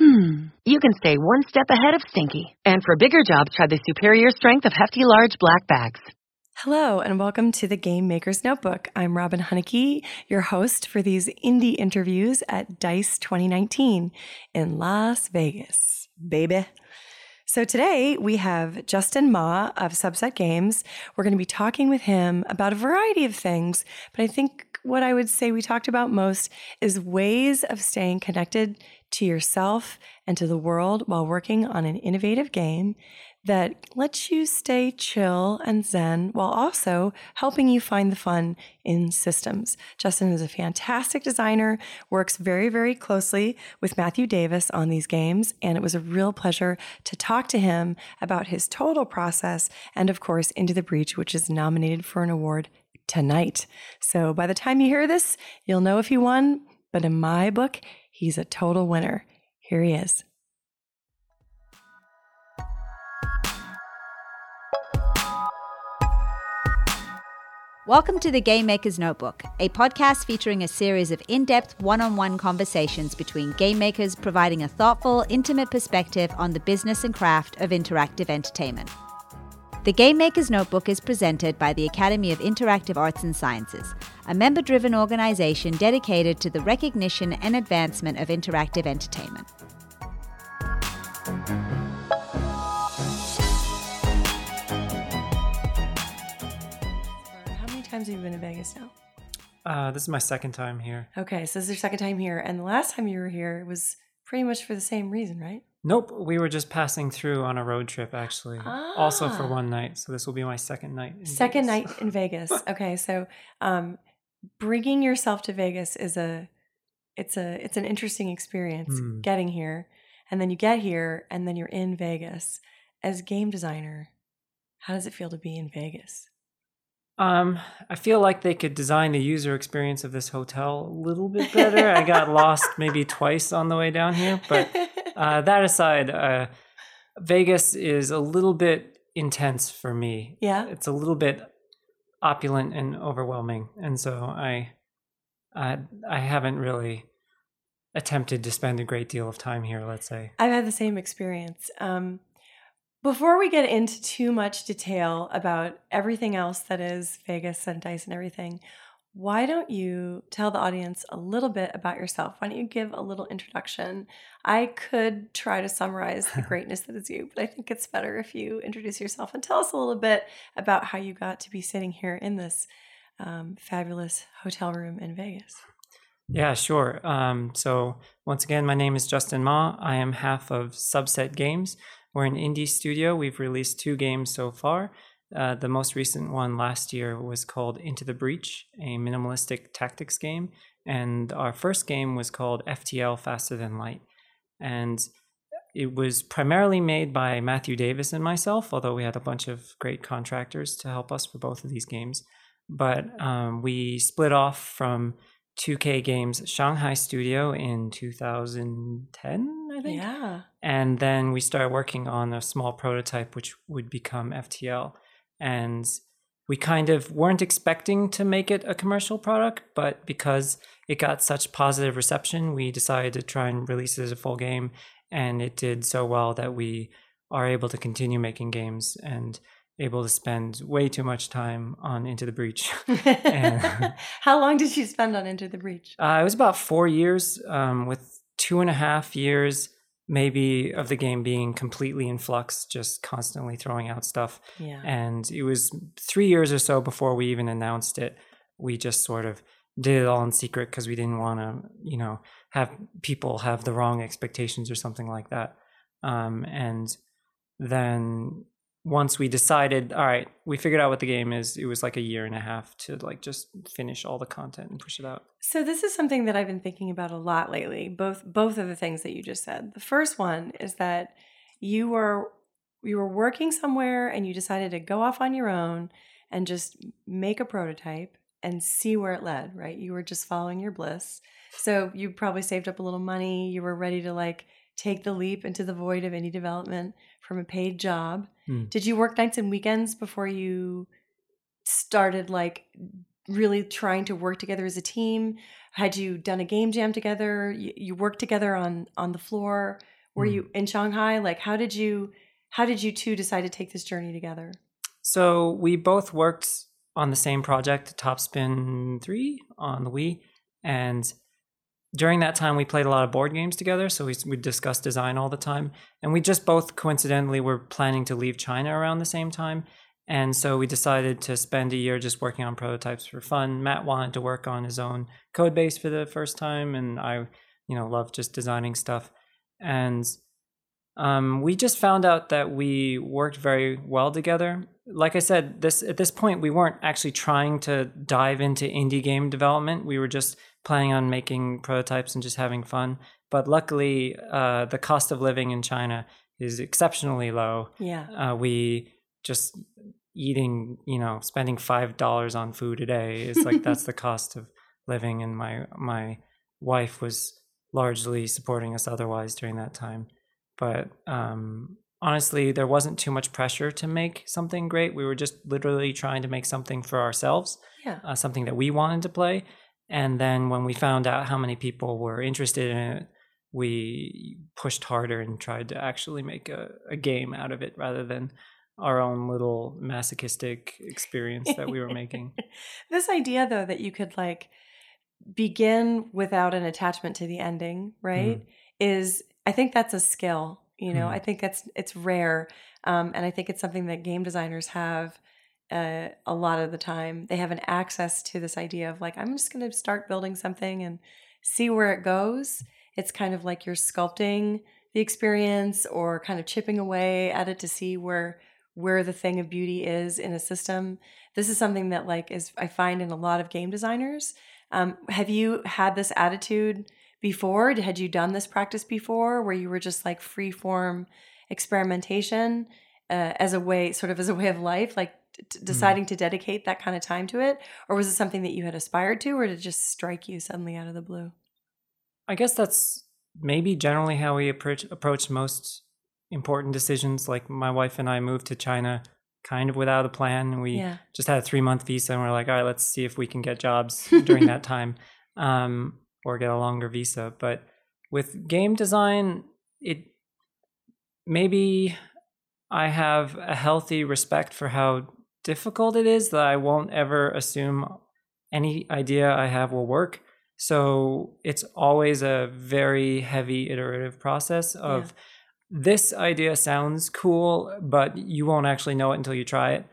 hmm, you can stay one step ahead of stinky. And for bigger jobs, try the superior strength of Hefty Large Black Bags. Hello, and welcome to the Game Maker's Notebook. I'm Robin Hunicke, your host for these indie interviews at DICE 2019 in Las Vegas, baby. So today we have Justin Ma of Subset Games. We're going to be talking with him about a variety of things, but I think what I would say we talked about most is ways of staying connected to yourself and to the world while working on an innovative game that lets you stay chill and zen while also helping you find the fun in systems. Justin is a fantastic designer, works very, very closely with Matthew Davis on these games, and it was a real pleasure to talk to him about his total process and, of course, Into the Breach, which is nominated for an award tonight. So by the time you hear this, you'll know if he won, but in my book, he's a total winner. Here he is. Welcome to the Game Maker's Notebook, a podcast featuring a series of in depth one on one conversations between game makers providing a thoughtful, intimate perspective on the business and craft of interactive entertainment. The Game Maker's Notebook is presented by the Academy of Interactive Arts and Sciences, a member driven organization dedicated to the recognition and advancement of interactive entertainment. How many times have you been to Vegas now? Uh, this is my second time here. Okay, so this is your second time here, and the last time you were here was pretty much for the same reason, right? Nope, we were just passing through on a road trip actually. Also for Ah. one night, so this will be my second night. in Second Vegas. night in Vegas. Okay, so um, bringing yourself to Vegas is a it's a it's an interesting experience Hmm. getting here, and then you get here, and then you're in Vegas as game designer. How does it feel to be in Vegas? Um, I feel like they could design the user experience of this hotel a little bit better. I got lost maybe twice on the way down here, but uh, that aside, uh, Vegas is a little bit intense for me. yeah, It's a little bit opulent and overwhelming, and so I, I, I haven't really attempted to spend a great deal of time here. Let's say. I've had the same experience. Um, before we get into too much detail about everything else that is Vegas and Dice and everything, why don't you tell the audience a little bit about yourself? Why don't you give a little introduction? I could try to summarize the greatness that is you, but I think it's better if you introduce yourself and tell us a little bit about how you got to be sitting here in this um, fabulous hotel room in Vegas. Yeah, sure. Um, so once again, my name is Justin Ma. I am half of Subset Games. We're an indie studio. We've released two games so far. Uh, the most recent one last year was called Into the Breach, a minimalistic tactics game, and our first game was called FTL Faster Than Light, and it was primarily made by Matthew Davis and myself, although we had a bunch of great contractors to help us for both of these games. But um, we split off from 2K Games Shanghai studio in 2010, I think. Yeah. And then we started working on a small prototype, which would become FTL. And we kind of weren't expecting to make it a commercial product, but because it got such positive reception, we decided to try and release it as a full game. And it did so well that we are able to continue making games and able to spend way too much time on Into the Breach. And- How long did you spend on Into the Breach? Uh, it was about four years, um, with two and a half years maybe of the game being completely in flux, just constantly throwing out stuff. Yeah. And it was three years or so before we even announced it. We just sort of did it all in secret because we didn't want to, you know, have people have the wrong expectations or something like that. Um, and then once we decided, all right, we figured out what the game is. It was like a year and a half to like just finish all the content and push it out. So this is something that I've been thinking about a lot lately. Both both of the things that you just said. The first one is that you were you were working somewhere and you decided to go off on your own and just make a prototype and see where it led, right? You were just following your bliss. So you probably saved up a little money. You were ready to like take the leap into the void of indie development from a paid job. Mm. Did you work nights and weekends before you started like really trying to work together as a team? Had you done a game jam together? You, you worked together on on the floor? Were Mm. you in Shanghai? Like how did you how did you two decide to take this journey together? So we both worked on the same project, Topspin 3 on the Wii. And during that time, we played a lot of board games together. So we, we discussed design all the time. And we just both coincidentally were planning to leave China around the same time. And so we decided to spend a year just working on prototypes for fun. Matt wanted to work on his own code base for the first time. And I, you know, love just designing stuff. And um, we just found out that we worked very well together. Like I said, this at this point we weren't actually trying to dive into indie game development. We were just planning on making prototypes and just having fun. But luckily, uh, the cost of living in China is exceptionally low. Yeah. Uh, we just eating, you know, spending five dollars on food a day is like that's the cost of living. And my my wife was largely supporting us otherwise during that time. But um, honestly, there wasn't too much pressure to make something great. We were just literally trying to make something for ourselves, Yeah. uh, something that we wanted to play. And then when we found out how many people were interested in it, we pushed harder and tried to actually make a, a game out of it rather than our own little masochistic experience that we were making. this idea though that you could like begin without an attachment to the ending, right? Is I think that's a skill. You know, Mhm. I think that's it's rare, um, and I think it's something that game designers have uh, a lot of the time. They have an access to this idea of like I'm just going to start building something and see where it goes. It's kind of like you're sculpting the experience or kind of chipping away at it to see where where the thing of beauty is in a system this is something that like is i find in a lot of game designers um, have you had this attitude before? Had you done this practice before where you were just like free form experimentation uh, as a way sort of as a way of life like t- t- deciding to dedicate that kind of time to it? Or was it something that you had aspired to or did it just strike you suddenly out of the blue? I guess that's maybe generally how we approach approach most important decisions. Like my wife and I moved to China kind of without a plan. We yeah. just had a three month visa and we're like, all right, let's see if we can get jobs during that time. Um, or get a longer visa. But with game design, it maybe I have a healthy respect for how difficult it is that I won't ever assume any idea I have will work. So it's always a very heavy iterative process of this idea sounds cool, but you won't actually know it until you try it.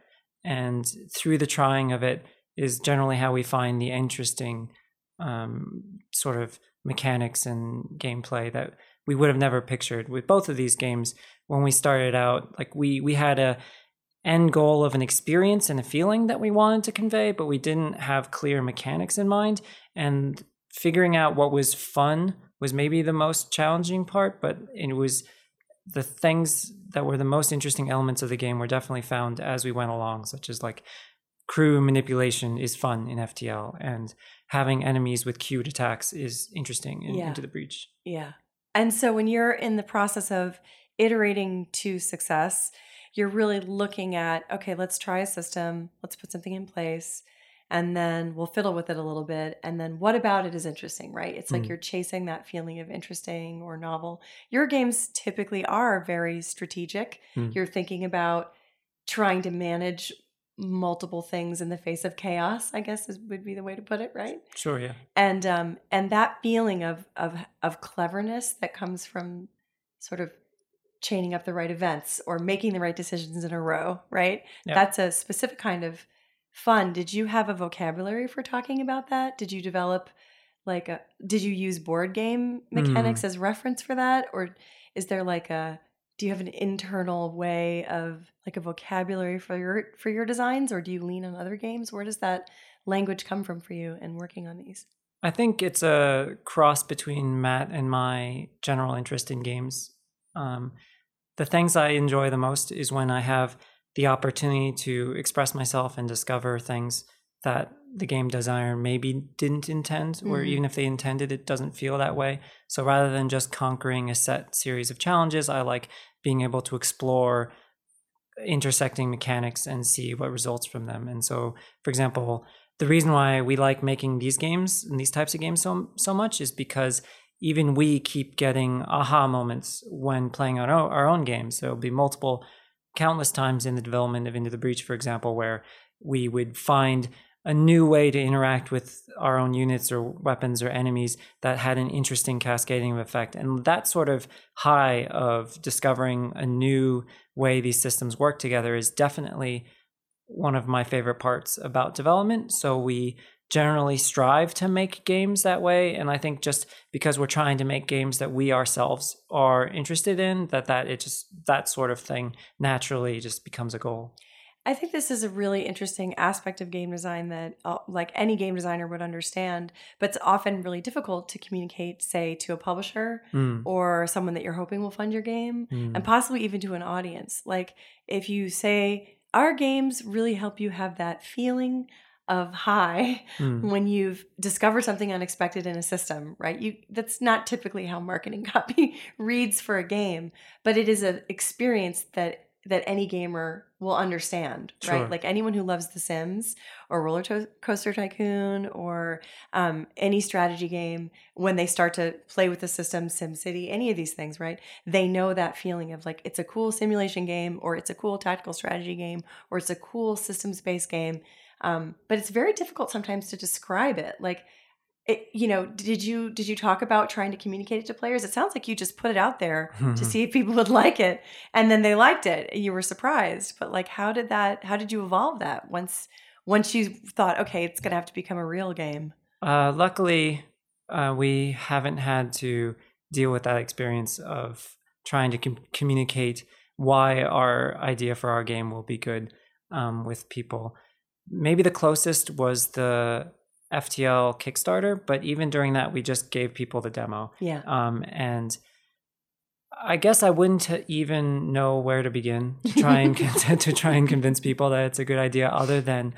And through the trying of it is generally how we find the interesting um, sort of mechanics and gameplay that we would have never pictured with both of these games when we started out. Like we we had a end goal of an experience and a feeling that we wanted to convey, but we didn't have clear mechanics in mind. And figuring out what was fun was maybe the most challenging part, but it was the things that were the most interesting elements of the game were definitely found as we went along, such as like crew manipulation is fun in FTL, and having enemies with queued attacks is interesting in Yeah. Into the Breach. Yeah. And so when you're in the process of iterating to success, you're really looking at, okay, let's try a system, let's put something in place, and then we'll fiddle with it a little bit. And then what about it is interesting, right? It's like Mm. you're chasing that feeling of interesting or novel. Your games typically are very strategic. Mm. You're thinking about trying to manage multiple things in the face of chaos, I guess is, would be the way to put it, right? Sure, yeah. and um and that feeling of of of cleverness that comes from sort of chaining up the right events or making the right decisions in a row right Yeah. that's a specific kind of fun did you have a vocabulary for talking about that did you develop like a did you use board game mechanics as reference for that or is there like a do you have an internal way of like a vocabulary for your for your designs or do you lean on other games where does that language come from for you in working on these I think it's a cross between Matt and my general interest in games. Um, the things I enjoy the most is when I have the opportunity to express myself and discover things that the game designer maybe didn't intend, mm-hmm. or even if they intended, it doesn't feel that way. So rather than just conquering a set series of challenges, I like being able to explore intersecting mechanics and see what results from them. And so, for example, the reason why we like making these games and these types of games so so much is because even we keep getting aha moments when playing our own, our own games. So will be multiple, countless times in the development of Into the Breach, for example, where we would find a new way to interact with our own units or weapons or enemies that had an interesting cascading effect. And that sort of high of discovering a new way these systems work together is definitely one of my favorite parts about development. So we generally strive to make games that way and i think just because we're trying to make games that we ourselves are interested in that that it just that sort of thing naturally just becomes a goal i think this is a really interesting aspect of game design that uh, like any game designer would understand but it's often really difficult to communicate say to a publisher mm. or someone that you're hoping will fund your game mm. and possibly even to an audience like if you say our games really help you have that feeling of high mm. when you've discovered something unexpected in a system, right? You that's not typically how marketing copy reads for a game, but it is an experience that that any gamer will understand, sure. right? Like anyone who loves The Sims or Roller Coaster Tycoon or um, any strategy game, when they start to play with the system, SimCity, any of these things, right? They know that feeling of like it's a cool simulation game or it's a cool tactical strategy game or it's a cool systems based game um, but it's very difficult sometimes to describe it. Like, it, you know, did you did you talk about trying to communicate it to players? It sounds like you just put it out there to see if people would like it, and then they liked it. You were surprised, but like, how did that? How did you evolve that once once you thought, okay, it's going to have to become a real game? Uh, luckily, uh, we haven't had to deal with that experience of trying to com- communicate why our idea for our game will be good um, with people maybe the closest was the FTL Kickstarter, but even during that, we just gave people the demo. Yeah. Um, and I guess I wouldn't even know where to begin to try and to try and convince people that it's a good idea, other than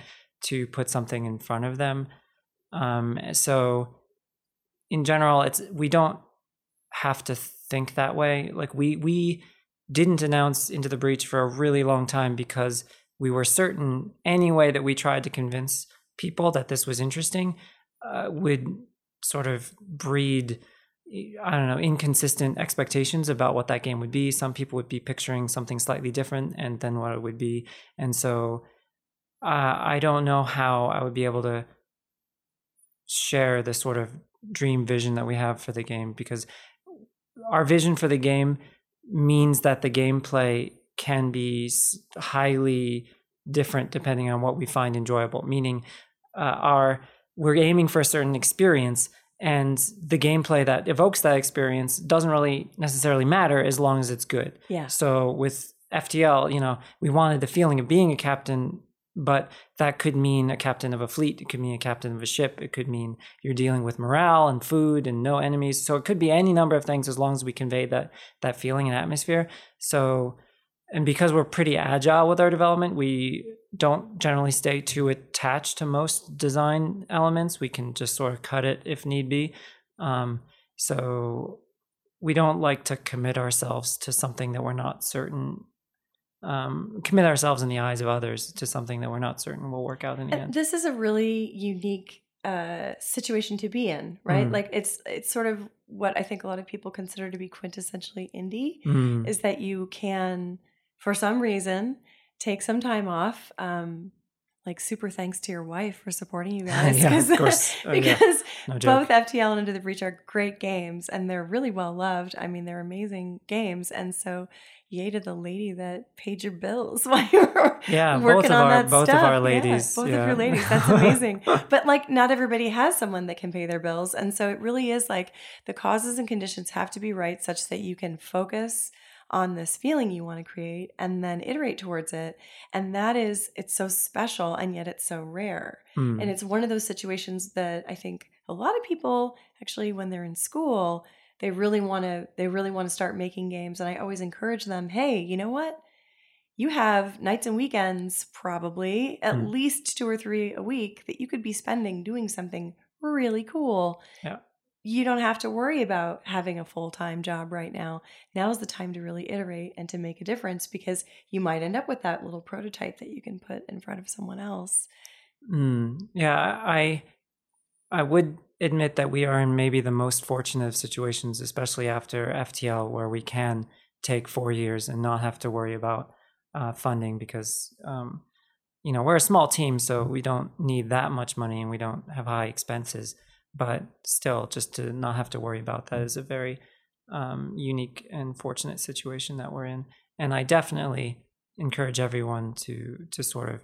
to put something in front of them. Um, so, in general, it's we don't have to think that way. Like we we didn't announce into the breach for a really long time because we were certain any way that we tried to convince people that this was interesting uh, would sort of breed I don't know, inconsistent expectations about what that game would be. Some people would be picturing something slightly different and than what it would be. And so uh, I don't know how I would be able to share the sort of dream vision that we have for the game because our vision for the game means that the gameplay can be highly different depending on what we find enjoyable. Meaning, uh, our we're aiming for a certain experience, and the gameplay that evokes that experience doesn't really necessarily matter as long as it's good. Yeah. So with FTL, you know, we wanted the feeling of being a captain, but that could mean a captain of a fleet. It could mean a captain of a ship. It could mean you're dealing with morale and food and no enemies. So it could be any number of things as long as we convey that that feeling and atmosphere. So and because we're pretty agile with our development, we don't generally stay too attached to most design elements. We can just sort of cut it if need be. Um, so we don't like to commit ourselves to something that we're not certain um, commit ourselves in the eyes of others to something that we're not certain will work out in the and end. This is a really unique uh, situation to be in, right? Mm. Like it's it's sort of what I think a lot of people consider to be quintessentially indie mm. is that you can for some reason take some time off. Um, like super thanks to your wife for supporting you guys. yeah, of course. Oh, because yeah. no both FTL and Into the Breach are great games and they're really well loved. I mean, they're amazing games. And so yay to the lady that paid your bills while you were yeah, working on our, that both stuff. of our ladies. Yeah, both yeah. of your ladies. That's amazing. but like not everybody has someone that can pay their bills. And so it really is like the causes and conditions have to be right such that you can focus – on this feeling you want to create and then iterate towards it. And that is, it's so special and yet it's so rare. Mm. And it's one of those situations that I think a lot of people actually, when they're in school, they really want to they really want to start making games and I always encourage them, "Hey, you know what? You have nights and weekends probably at Mm. least 2 or 3 a week that you could be spending doing something really cool." Yeah. You don't have to worry about having a full-time job right now. Now's the time to really iterate and to make a difference because you might end up with that little prototype that you can put in front of someone else. Mm, yeah, I I would admit that we are in maybe the most fortunate of situations, especially after FTL, where we can take four years and not have to worry about uh, funding because um, you know we're a small team, so we don't need that much money and we don't have high expenses. But still, just to not have to worry about that is a very um, unique and fortunate situation that we're in. And I definitely encourage everyone to to sort of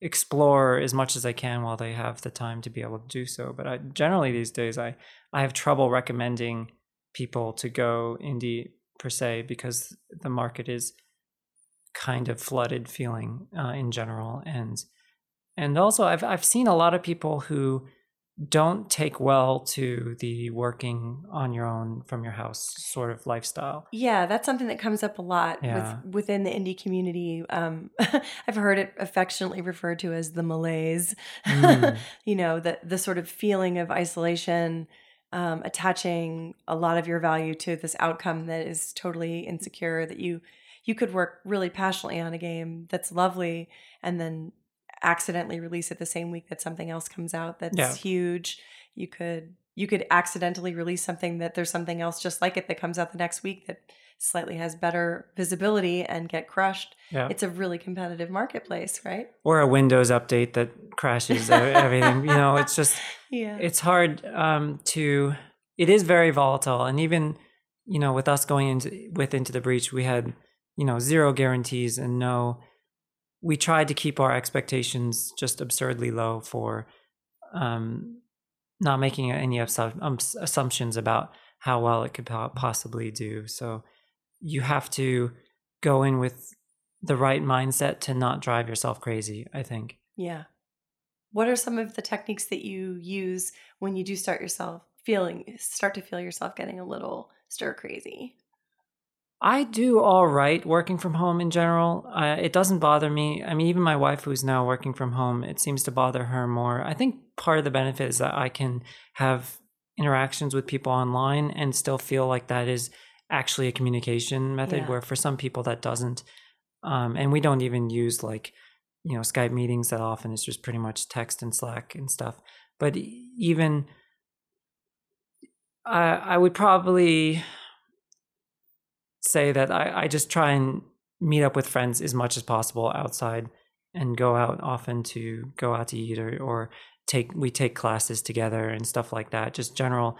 explore as much as I can while they have the time to be able to do so. But I generally these days I I have trouble recommending people to go indie per se because the market is kind of flooded feeling uh, in general and and also I've I've seen a lot of people who don't take well to the working on your own from your house sort of lifestyle. Yeah, that's something that comes up a lot Yeah. with, within the indie community. Um, I've heard it affectionately referred to as the malaise. Mm. you know, the the sort of feeling of isolation, um, attaching a lot of your value to this outcome that is totally insecure. That you you could work really passionately on a game that's lovely, and then accidentally release it the same week that something else comes out that's Yeah. huge. You could you could accidentally release something that there's something else just like it that comes out the next week that slightly has better visibility and get crushed. Yeah. It's a really competitive marketplace, right? or a Windows update that crashes everything. You know, it's just Yeah. it's hard um, to. It is very volatile, and even you know, with us going into with into the breach, we had you know zero guarantees and no. We tried to keep our expectations just absurdly low for um, not making any um, assumptions about how well it could possibly do. So you have to go in with the right mindset to not drive yourself crazy. I think. Yeah. What are some of the techniques that you use when you do start yourself feeling start to feel yourself getting a little stir crazy? I do all right working from home in general. Uh, it doesn't bother me. I mean, even my wife, who's now working from home, it seems to bother her more. I think part of the benefit is that I can have interactions with people online and still feel like that is actually a communication method, Yeah. where for some people that doesn't. Um, and we don't even use like, you know, Skype meetings that often. It's just pretty much text and Slack and stuff. But even, I, I would probably say that I, I just try and meet up with friends as much as possible outside and go out often to go out to eat or, or take we take classes together and stuff like that just general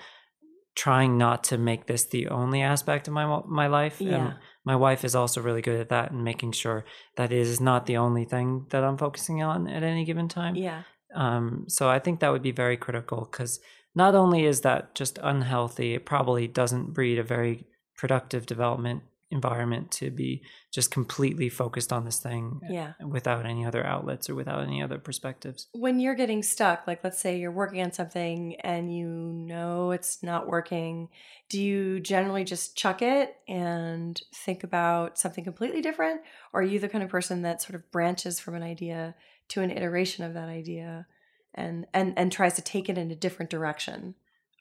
trying not to make this the only aspect of my my life Yeah. and my wife is also really good at that and making sure that it is not the only thing that I'm focusing on at any given time Yeah. um, so I think that would be very critical because not only is that just unhealthy, it probably doesn't breed a very productive development environment to be just completely focused on this thing Yeah. without any other outlets or without any other perspectives. When you're getting stuck, like let's say you're working on something and you know it's not working, do you generally just chuck it and think about something completely different? Or are you the kind of person that sort of branches from an idea to an iteration of that idea and and, and tries to take it in a different direction?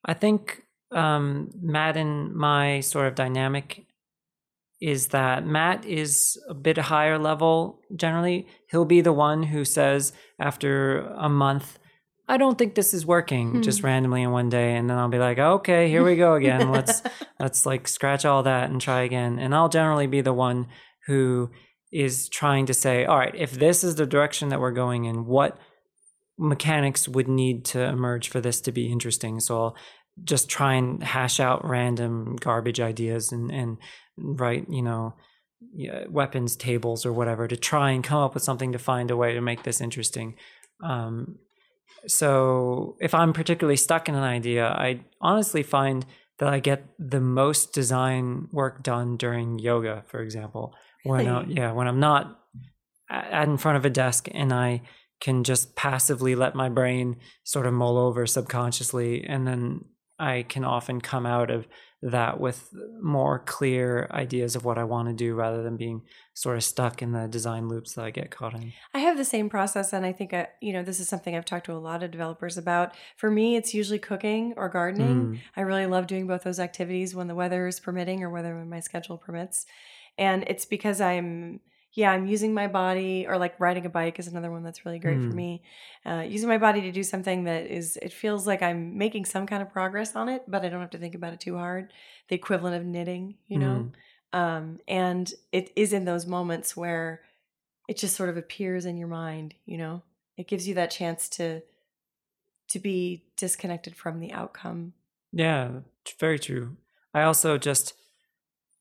I think um, Matt and my sort of dynamic is that Matt is a bit higher level generally. He'll be the one who says after a month, I don't think this is working just randomly in one day. And then I'll be like, okay, here we go again. Let's let's like scratch all that and try again. And I'll generally be the one who is trying to say, all right, if this is the direction that we're going in, what mechanics would need to emerge for this to be interesting? So I'll just try and hash out random garbage ideas and and write, you know, weapons tables or whatever to try and come up with something to find a way to make this interesting. Um, so if I'm particularly stuck in an idea, I honestly find that I get the most design work done during yoga, for example. When I, yeah when i'm not a- in front of a desk and I can just passively let my brain sort of mull over subconsciously and then I can often come out of that with more clear ideas of what I want to do rather than being sort of stuck in the design loops that I get caught in. I have the same process, and I think I, you know this is something I've talked to a lot of developers about. For me, it's usually cooking or gardening. Mm. I really love doing both those activities when the weather is permitting or whether when my schedule permits, and it's because I'm yeah I'm using my body or like riding a bike is another one that's really great for Mm. me. Uh, using my body to do something that is it feels like I'm making some kind of progress on it, but I don't have to think about it too hard. The equivalent of knitting, you know. Um, and it is in those moments where it just sort of appears in your mind, you know? It gives you that chance to to be disconnected from the outcome. Yeah, very true. I also just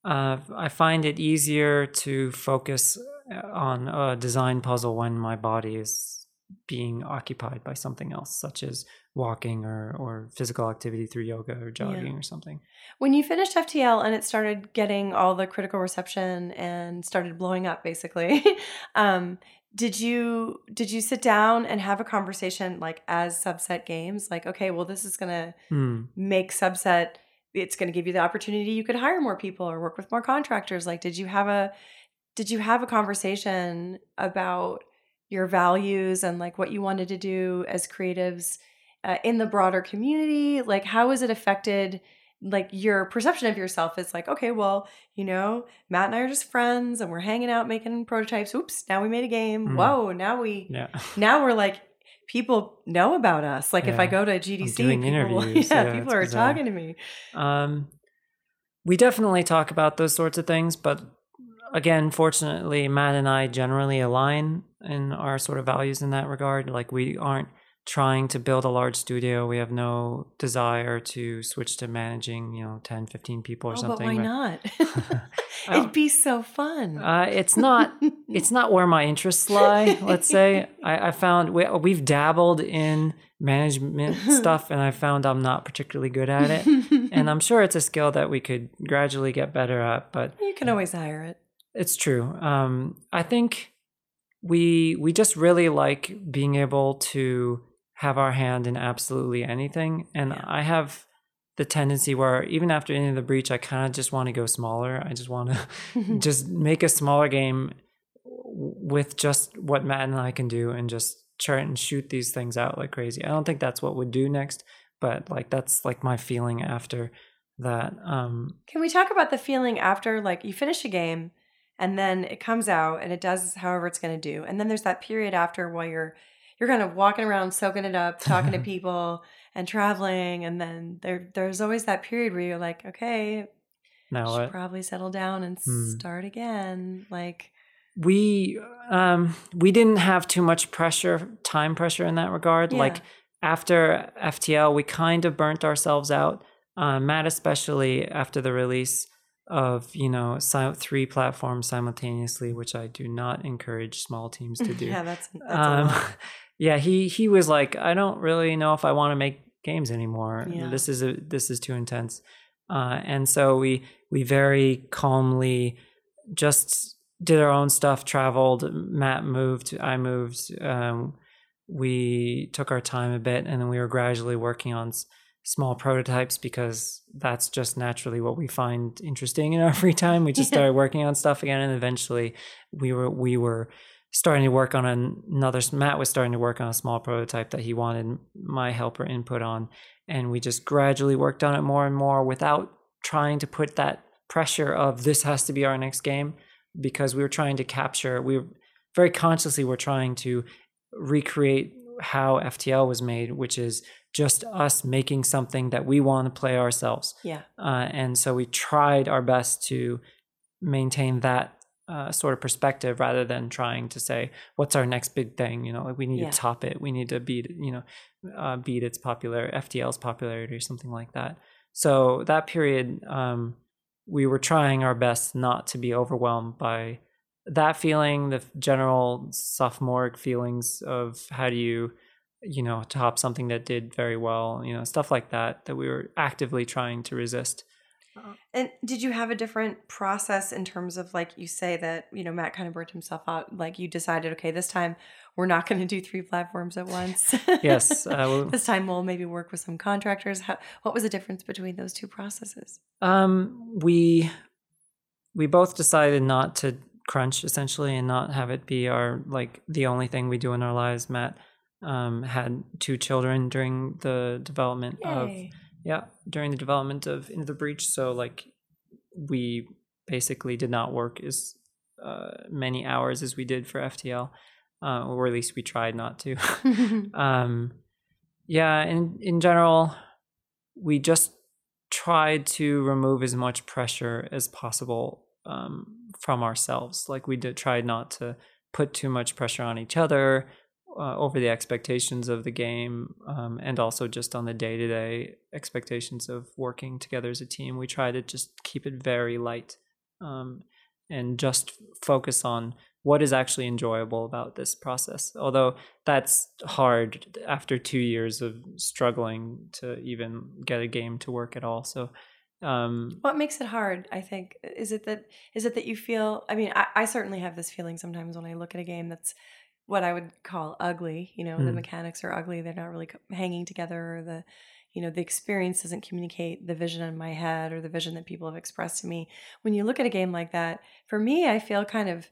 uh, I find it easier to focus uh, on a design puzzle when my body is being occupied by something else, such as walking or or physical activity through yoga or jogging or something. When you finished FTL and it started getting all the critical reception and started blowing up basically, um, did you did you sit down and have a conversation like as subset games like okay well this is going to Hmm. make subset it's going to give you the opportunity you could hire more people or work with more contractors. Like did you have a did you have a conversation about your values and like what you wanted to do as creatives uh, in the broader community? Like how has it affected like your perception of yourself? Is like okay well you know matt and i are just friends and we're hanging out making prototypes. Oops now we made a game. Mm. whoa now we Yeah. now we're like people know about us like if i go to gdc doing people, interviews. yeah, Yeah, people are bizarre. talking to me Um, we definitely talk about those sorts of things, but again, fortunately, Matt and I generally align in our sort of values in that regard. Like we aren't trying to build a large studio. We have no desire to switch to managing, you know, 10, 15 people or oh, but something. why not it'd be so fun Uh, it's not it's not where my interests lie let's say i, I found we, we've dabbled in management stuff and i found i'm not particularly good at it and i'm sure it's a skill that we could gradually get better at but you can always hire it it's true um, i think we we just really like being able to have our hand in absolutely anything and Yeah. i have the tendency where even after Into the Breach i kind of just want to go smaller i just want to just make a smaller game with just what Matt and I can do and just chart and shoot these things out like crazy. I don't think that's what we'd do next, but like that's like my feeling after that. Um Can we talk about the feeling after like you finish a game and then it comes out and it does however it's going to do. And then there's that period after while you're you're kind of walking around soaking it up, talking to people and traveling and then there there's always that period where you're like, okay, now should what? probably settle down and Hmm. start again. Like we um we didn't have too much pressure time pressure in that regard Yeah. like after ftl we kind of burnt ourselves out uh, matt especially after the release of you know three platforms simultaneously which i do not encourage small teams to do yeah, that's that's um. yeah he he was like i don't really know if i want to make games anymore. Yeah. this is a this is too intense. Uh, and so we we very calmly just did our own stuff traveled matt moved i moved um, we took our time a bit and then we were gradually working on s- small prototypes because that's just naturally what we find interesting in our free time. We just started working on stuff again and eventually we were we were starting to work on an- another matt was starting to work on a small prototype that he wanted my helper input on and we just gradually worked on it more and more without trying to put that pressure of this has to be our next game because we were trying to capture we were very consciously were trying to recreate how ftl was made which is just us making something that we want to play ourselves yeah. uh, and so we tried our best to maintain that uh, sort of perspective rather than trying to say what's our next big thing? You know like we need Yeah. to top it. We need to beat you know uh, beat its popular ftl's popularity or something like that. So that period um, we were trying our best not to be overwhelmed by that feeling the general sophomoric feelings of how do you you know top something that did very well you know stuff like that that we were actively trying to resist And did you have a different process in terms of like you say that, you know, Matt kind of burnt himself out, like you decided, okay, this time we're not going to do three platforms at once. yes. Uh, well, this time we'll maybe work with some contractors. How, what was the difference between those two processes? Um, we we both decided not to crunch essentially and not have it be our like the only thing we do in our lives. Matt um, had two children during the development Yay. of yeah during the development of Into the Breach. So like we basically did not work as uh, many hours as we did for FTL, uh, or at least we tried not to. um, yeah, in in general, we just tried to remove as much pressure as possible um, from ourselves. Like we did, tried not to put too much pressure on each other uh, over the expectations of the game, um, and also just on the day to day expectations of working together as a team. We try to just keep it very light um, and just focus on what is actually enjoyable about this process. Although that's hard after two years of struggling to even get a game to work at all. So, um, what makes it hard? I think is it that is it that you feel. I mean, I, I certainly have this feeling sometimes when I look at a game that's what I would call ugly. You know, mm. the Hmm. mechanics are ugly; they're not really hanging together. Or the you know the experience doesn't communicate the vision in my head or the vision that people have expressed to me. When you look at a game like that, for me, I feel kind of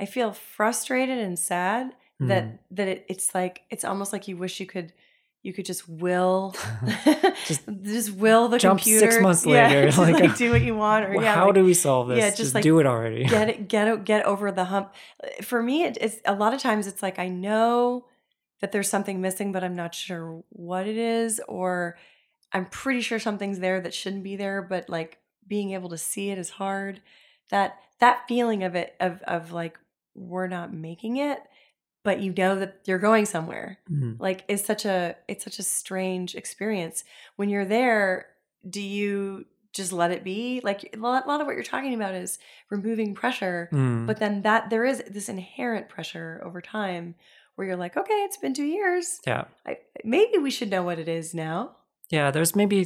I feel frustrated and sad Mm. that that it, it's like it's almost like you wish you could you could just will just, just will the jump computer six months later, just, like, like, do what you want or well, yeah how like, do we solve this? yeah, just, just, like, do it already. get it get get over the hump for me it, it's a lot of times it's like i know that there's something missing but i'm not sure what it is or i'm pretty sure something's there that shouldn't be there but like being able to see it is hard that that feeling of it of of like we're not making it but you know that you're going somewhere Mhm. like it's such a it's such a strange experience when you're there do you just let it be like a lot, a lot of what you're talking about is removing pressure Mm. but then that there is this inherent pressure over time where you're like okay it's been two years yeah. I, maybe we should know what it is now Yeah, there's maybe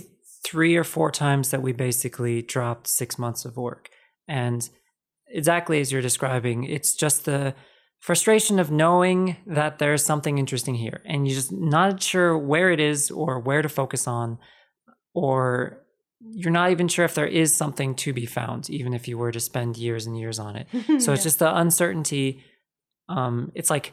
three or four times that we basically dropped six months of work. And exactly as you're describing, it's just the frustration of knowing that there's something interesting here and you're just not sure where it is or where to focus on, or you're not even sure if there is something to be found, even if you were to spend years and years on it. So it's just the uncertainty. Um, it's like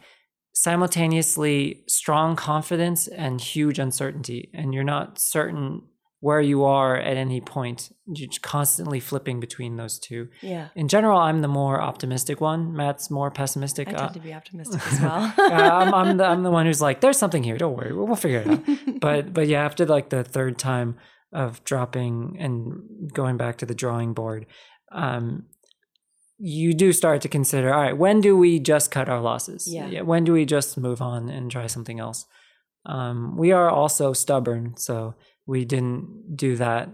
simultaneously strong confidence and huge uncertainty, and you're not certain where you are at any point. You're constantly flipping between those two. yeah In general, I'm the more optimistic one. Matt's more pessimistic. i Uh, tend to be optimistic as well yeah, I'm, I'm the I'm the one who's like, there's something here. Don't worry, we'll, we'll figure it out. But but yeah, after like the third time of dropping and going back to the drawing board, um, you do start to consider, all right, when do we just cut our losses? Yeah. When do we just move on and try something else? Um, we are also stubborn, so we didn't do that,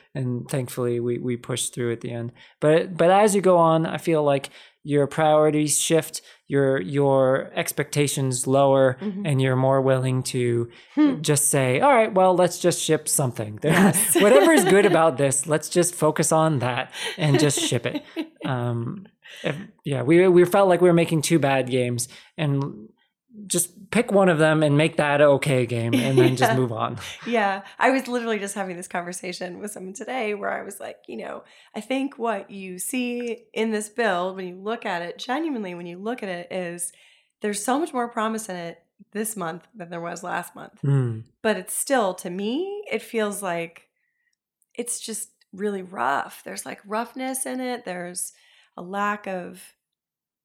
and thankfully we we pushed through at the end. But but as you go on, I feel like your priorities shift, your your expectations lower, Mhm. and you're more willing to Hmm. just say, all right, well, let's just ship something. Yes. Whatever is good about this, let's just focus on that and just ship it. Um, if- yeah, we we felt like we were making two bad games, and just pick one of them and make that okay game, and then just move on. Yeah, I was literally just having this conversation with someone today where I was like, you know, I think what you see in this build when you look at it, genuinely, when you look at it, is there's so much more promise in it this month than there was last month. Hmm. But it's still, to me, it feels like it's just really rough. There's like roughness in it, there's a lack of.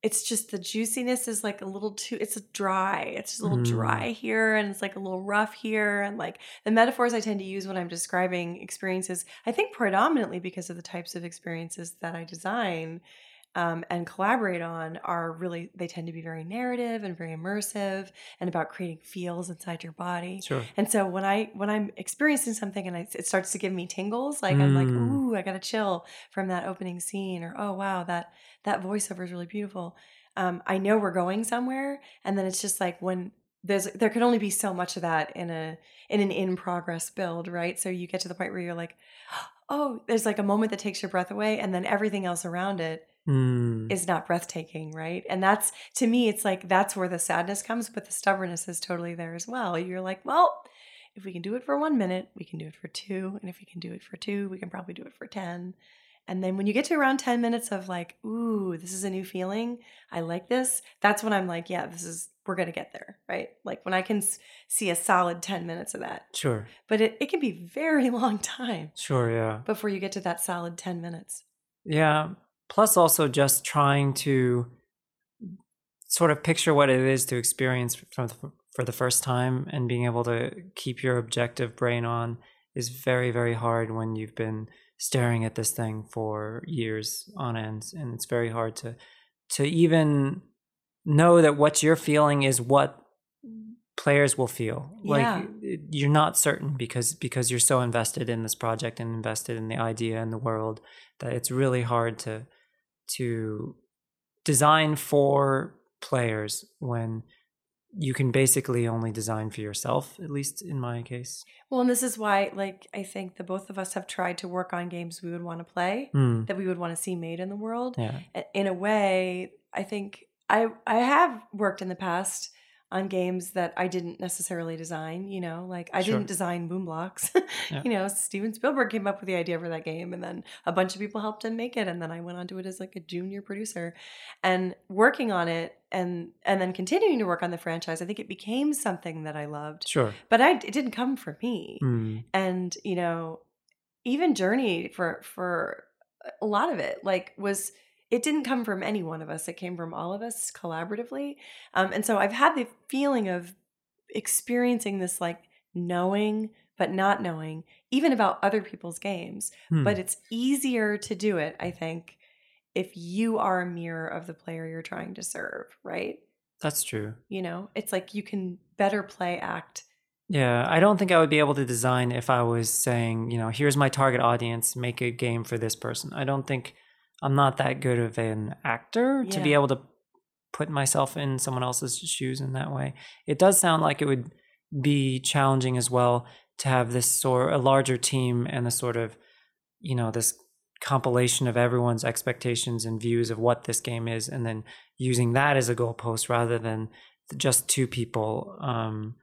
It's just the juiciness is like a little too. It's dry. It's just a little Mm. dry here, and it's like a little rough here, and like the metaphors I tend to use when I'm describing experiences, I think predominantly because of the types of experiences that I design um, and collaborate on are really, they tend to be very narrative and very immersive and about creating feels inside your body. Sure. And so when I when I'm experiencing something and I, it starts to give me tingles, like I'm like, Mm. ooh, I got a chill from that opening scene, or oh wow, that that voiceover is really beautiful. Um, I know we're going somewhere, and then it's just like when there's there can only be so much of that in a in an in progress build, right? So you get to the point where you're like, oh, there's like a moment that takes your breath away, and then everything else around it Mm. is not breathtaking, right? And that's to me, it's like that's where the sadness comes, but the stubbornness is totally there as well. You're like, well, if we can do it for one minute, we can do it for two, and if we can do it for two, we can probably do it for ten. And then when you get to around 10 minutes of like, ooh, this is a new feeling. I like this. That's when I'm like, yeah, this is, we're going to get there, right? Like when I can s- see a solid 10 minutes of that. Sure. But it, it can be very long time Sure. Yeah. before you get to that solid 10 minutes. Yeah. Plus, also just trying to sort of picture what it is to experience from the, for the first time and being able to keep your objective brain on is very, very hard when you've been staring at this thing for years on end, and it's very hard to to even know that what you're feeling is what players will feel Yeah. it- you're not certain because because you're so invested in this project and invested in the idea and the world that it's really hard to to design for players when you can basically only design for yourself at least in my case Well, and this is why, like, I think the both of us have tried to work on games we would want to play, Hmm. that we would want to see made in the world. yeah In a way, I think I I have worked in the past on games that I didn't necessarily design. You know, like I Sure. didn't design Boom Blox. Yeah. You know, Steven Spielberg came up with the idea for that game, and then a bunch of people helped him make it, and then I went on to it as like a junior producer, and working on it, and and then continuing to work on the franchise. I think it became something that I loved, sure but I it didn't come for me Hmm. and you know even journey for for a lot of it like was it didn't come from any one of us it came from all of us collaboratively. Um, and so i've had the feeling of experiencing this like knowing but not knowing even about other people's games. Hmm. but it's easier to do it i think if you are a mirror of the player you're trying to serve right? That's true. You know? It's like you can better play act Yeah, I don't think I would be able to design if I was saying, you know, here's my target audience, make a game for this person. I don't think I'm not that good of an actor to be able to put myself in someone else's shoes in that way. It does sound like it would be challenging as well to have this sort a larger team and the sort of, you know, this compilation of everyone's expectations and views of what this game is and then using that as a goalpost rather than just two people um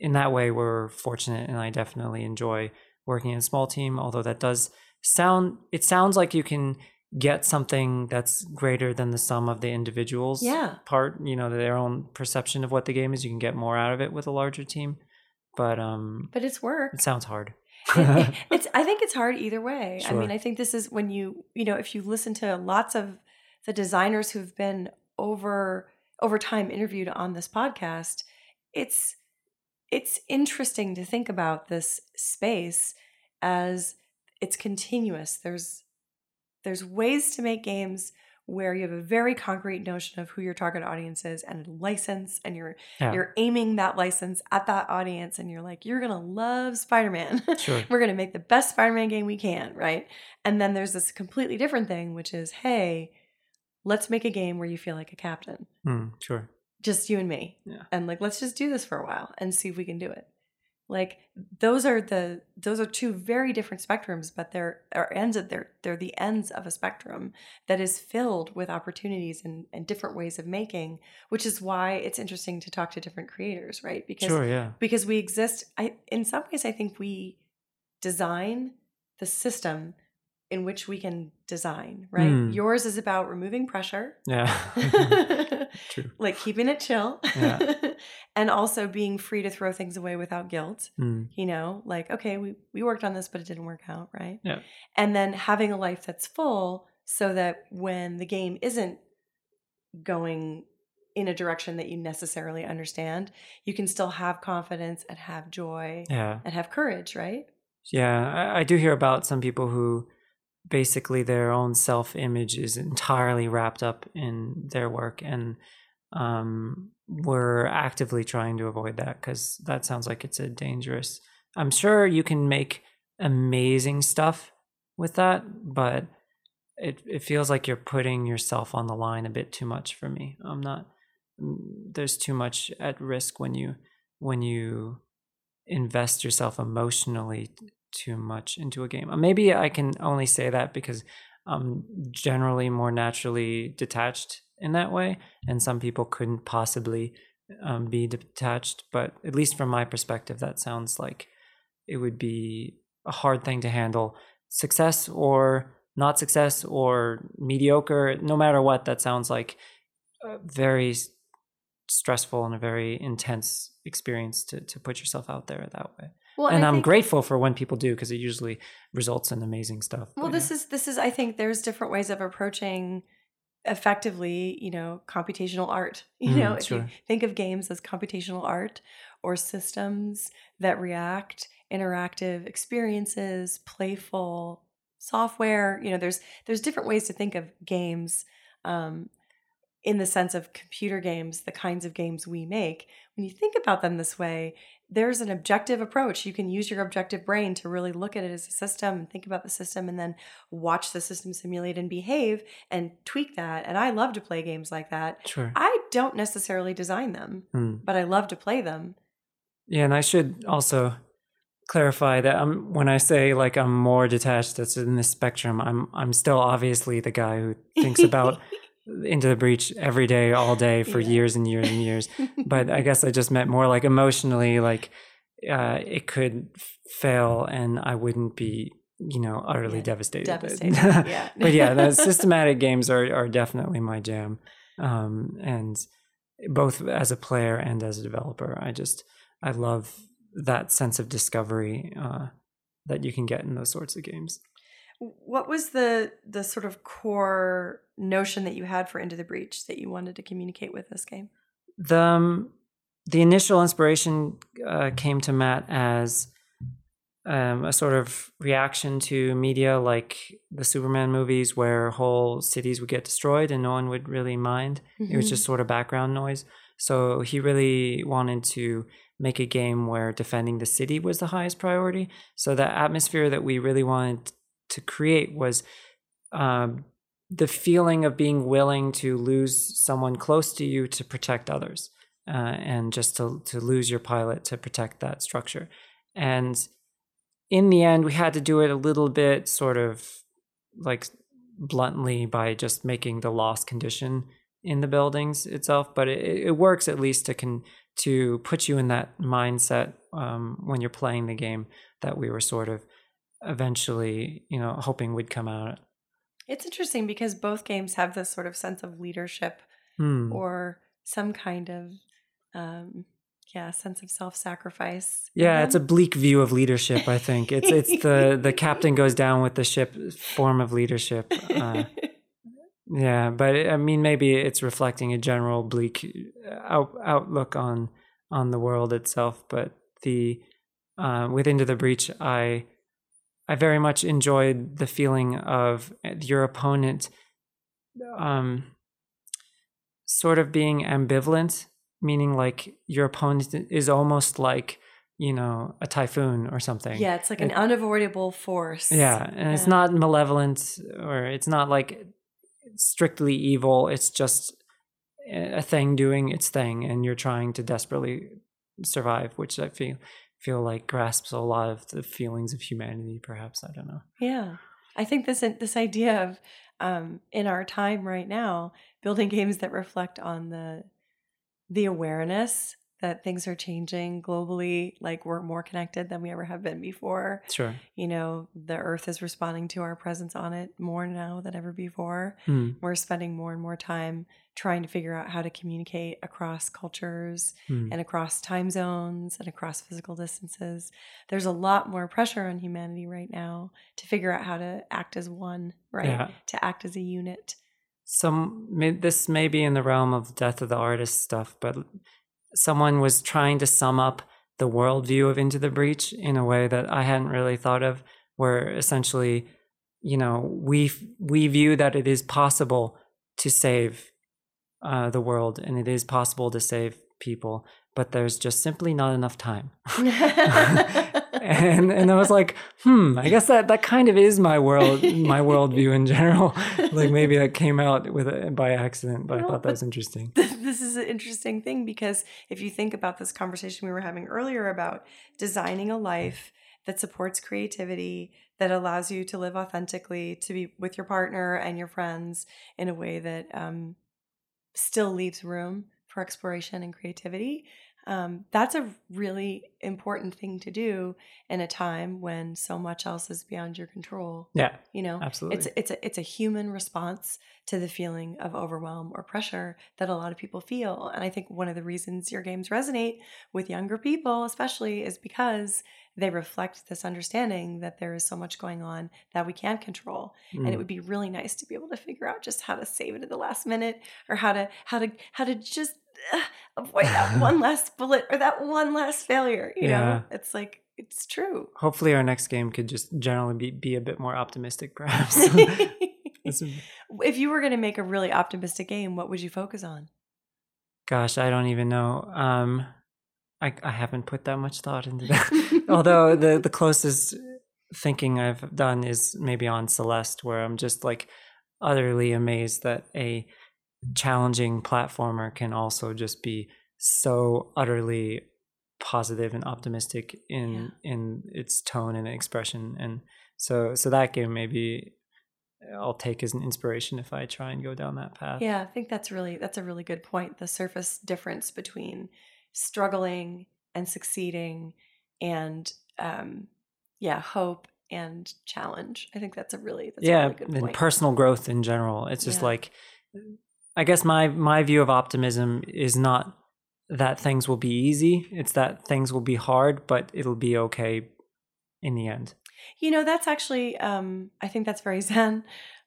in that way we're fortunate and i definitely enjoy working in a small team although that does sound it sounds like you can get something that's greater than the sum of the individuals Yeah. part you know their own perception of what the game is you can get more out of it with a larger team. But um but it's work. it sounds hard. It- it- it's i think it's hard either way. I mean i think this is when you you know if you listen to lots of the designers who've been over over time interviewed on this podcast it's it's interesting to think about this space as it's continuous. There's there's ways to make games where you have a very concrete notion of who your target audience is and a license and you're yeah. you're aiming that license at that audience and you're like you're gonna love spider-man. Sure. we're gonna make the best spider-man game we can right? And then there's this completely different thing which is hey let's make a game where you feel like a captain. Hmm, sure. Just you and me. Yeah. and like let's just do this for a while and see if we can do it like those are the those are two very different spectrums but they're are ends of they're they're the ends of a spectrum that is filled with opportunities and, and different ways of making which is why it's interesting to talk to different creators right? Because sure yeah. because we exist i in some ways i think we design the system in which we can design right? Hmm. yours is about removing pressure. Yeah. True. Like keeping it chill. Yeah. and also being free to throw things away without guilt Hmm, you know like okay we we worked on this but it didn't work out right? Yeah. and then having a life that's full so that when the game isn't going in a direction that you necessarily understand you can still have confidence and have joy yeah. and have courage right? Yeah, I, I do hear about some people who basically their own self image is entirely wrapped up in their work, and um, we're actively trying to avoid that because that sounds like it's a dangerous. I'm sure you can make amazing stuff with that, but it it feels like you're putting yourself on the line a bit too much for me. I'm not. mm, There's too much at risk when you when you invest yourself emotionally too much into a game. Maybe I can only say that because I'm generally more naturally detached in that way, and some people couldn't possibly um, be detached. But at least from my perspective, that sounds like it would be a hard thing to handle. Success or not success or mediocre, no matter what, that sounds like a very stressful and a very intense experience to, to put yourself out there that way. Well, and I'm think- grateful for when people do because it usually results in amazing stuff. Well, this yeah. is this is I think there's different ways of approaching effectively, you know, computational art. You Mm, know, if sure. you think of games as computational art or systems that react, interactive experiences, playful software, you know, there's there's different ways to think of games um in the sense of computer games, the kinds of games we make. When you think about them this way, there's an objective approach. You can use your objective brain to really look at it as a system and think about the system and then watch the system simulate and behave and tweak that. And I love to play games like that. sure. I don't necessarily design them, Hmm. but I love to play them. Yeah, and I should also clarify that I'm when I say like I'm more detached that's in this spectrum, I'm I'm still obviously the guy who thinks about Into the Breach every day, all day for Yeah. years and years and years. But I guess I just meant more like emotionally, like uh, it could fail and I wouldn't be, you know, utterly Yeah, devastated. devastated, yeah. but yeah, the systematic games are are definitely my jam. Um, and both as a player and as a developer, I just I love that sense of discovery uh, that you can get in those sorts of games. What was the the sort of core notion that you had for Into the Breach that you wanted to communicate with this game? the um, the initial inspiration uh, came to Matt as um, a sort of reaction to media like the Superman movies, where whole cities would get destroyed and no one would really mind. It was just sort of background noise. So he really wanted to make a game where defending the city was the highest priority. So the atmosphere that we really wanted to create was um, the feeling of being willing to lose someone close to you to protect others, uh, and just to to lose your pilot to protect that structure. And in the end, we had to do it a little bit sort of like bluntly by just making the loss condition in the buildings itself, but it, it works at least to can to put you in that mindset um, when you're playing the game that we were sort of eventually, you know, hoping would come out. It's interesting because both games have this sort of sense of leadership Hmm. or some kind of um yeah, sense of self-sacrifice. Yeah, it's a bleak view of leadership. I think it's it's the the captain goes down with the ship form of leadership. Uh, yeah, but I mean, maybe it's reflecting a general bleak uh, out, outlook on on the world itself. But the uh, with Into the Breach, I I very much enjoyed the feeling of your opponent, um, sort of being ambivalent, meaning like your opponent is almost like you know a typhoon or something. yeah, it's like an unavoidable force. Yeah, and it's not malevolent or it's not like strictly evil. It's just a thing doing its thing, and you're trying to desperately survive, which I feel feel like grasps a lot of the feelings of humanity. Perhaps I don't know. Yeah. I think this this idea of um, in our time right now, building games that reflect on the the awareness that things are changing globally, like we're more connected than we ever have been before. Sure. You know, the earth is responding to our presence on it more now than ever before. Hmm. We're spending more and more time trying to figure out how to communicate across cultures Hmm. and across time zones and across physical distances. There's a lot more pressure on humanity right now to figure out how to act as one, right? Yeah. To act as a unit. some this may be in the realm of death of the artist stuff, but someone was trying to sum up the worldview of Into the Breach in a way that I hadn't really thought of, where essentially, you know, we we view that it is possible to save uh, the world and it is possible to save people, but there's just simply not enough time. and and I was like, hmm, I guess that that kind of is my world, my worldview in general. like maybe that came out with a, by accident, but I thought that was interesting. this is an interesting thing because if you think about this conversation we were having earlier about designing a life that supports creativity, that allows you to live authentically, to be with your partner and your friends in a way that um, still leaves room for exploration and creativity um, that's a really important thing to do in a time when so much else is beyond your control. Yeah, you know, absolutely. It's it's a it's a human response to the feeling of overwhelm or pressure that a lot of people feel, and I think one of the reasons your games resonate with younger people, especially, is because they reflect this understanding that there is so much going on that we can't control mm. and it mm. would be really nice to be able to figure out just how to save it at the last minute or how to how to how to just avoid that one last bullet or that one last failure. You yeah. know, it's like it's true. Hopefully, our next game could just generally be be a bit more optimistic, perhaps. if you were going to make a really optimistic game, what would you focus on? Gosh, I don't even know. Um, I I haven't put that much thought into that. Although the the closest thinking I've done is maybe on Celeste, where I'm just like utterly amazed that a challenging platformer can also just be so utterly positive and optimistic in yeah. in its tone and expression and so so that game maybe I'll take as an inspiration if I try and go down that path. Yeah, I think that's really that's a really good point. The surface difference between struggling and succeeding and um yeah, hope and challenge. I think that's a really that's yeah, a really good point. and personal growth in general. It's just yeah. like I guess my my view of optimism is not that things will be easy. It's that things will be hard, but it'll be okay in the end. You know, that's actually um, I think that's very zen.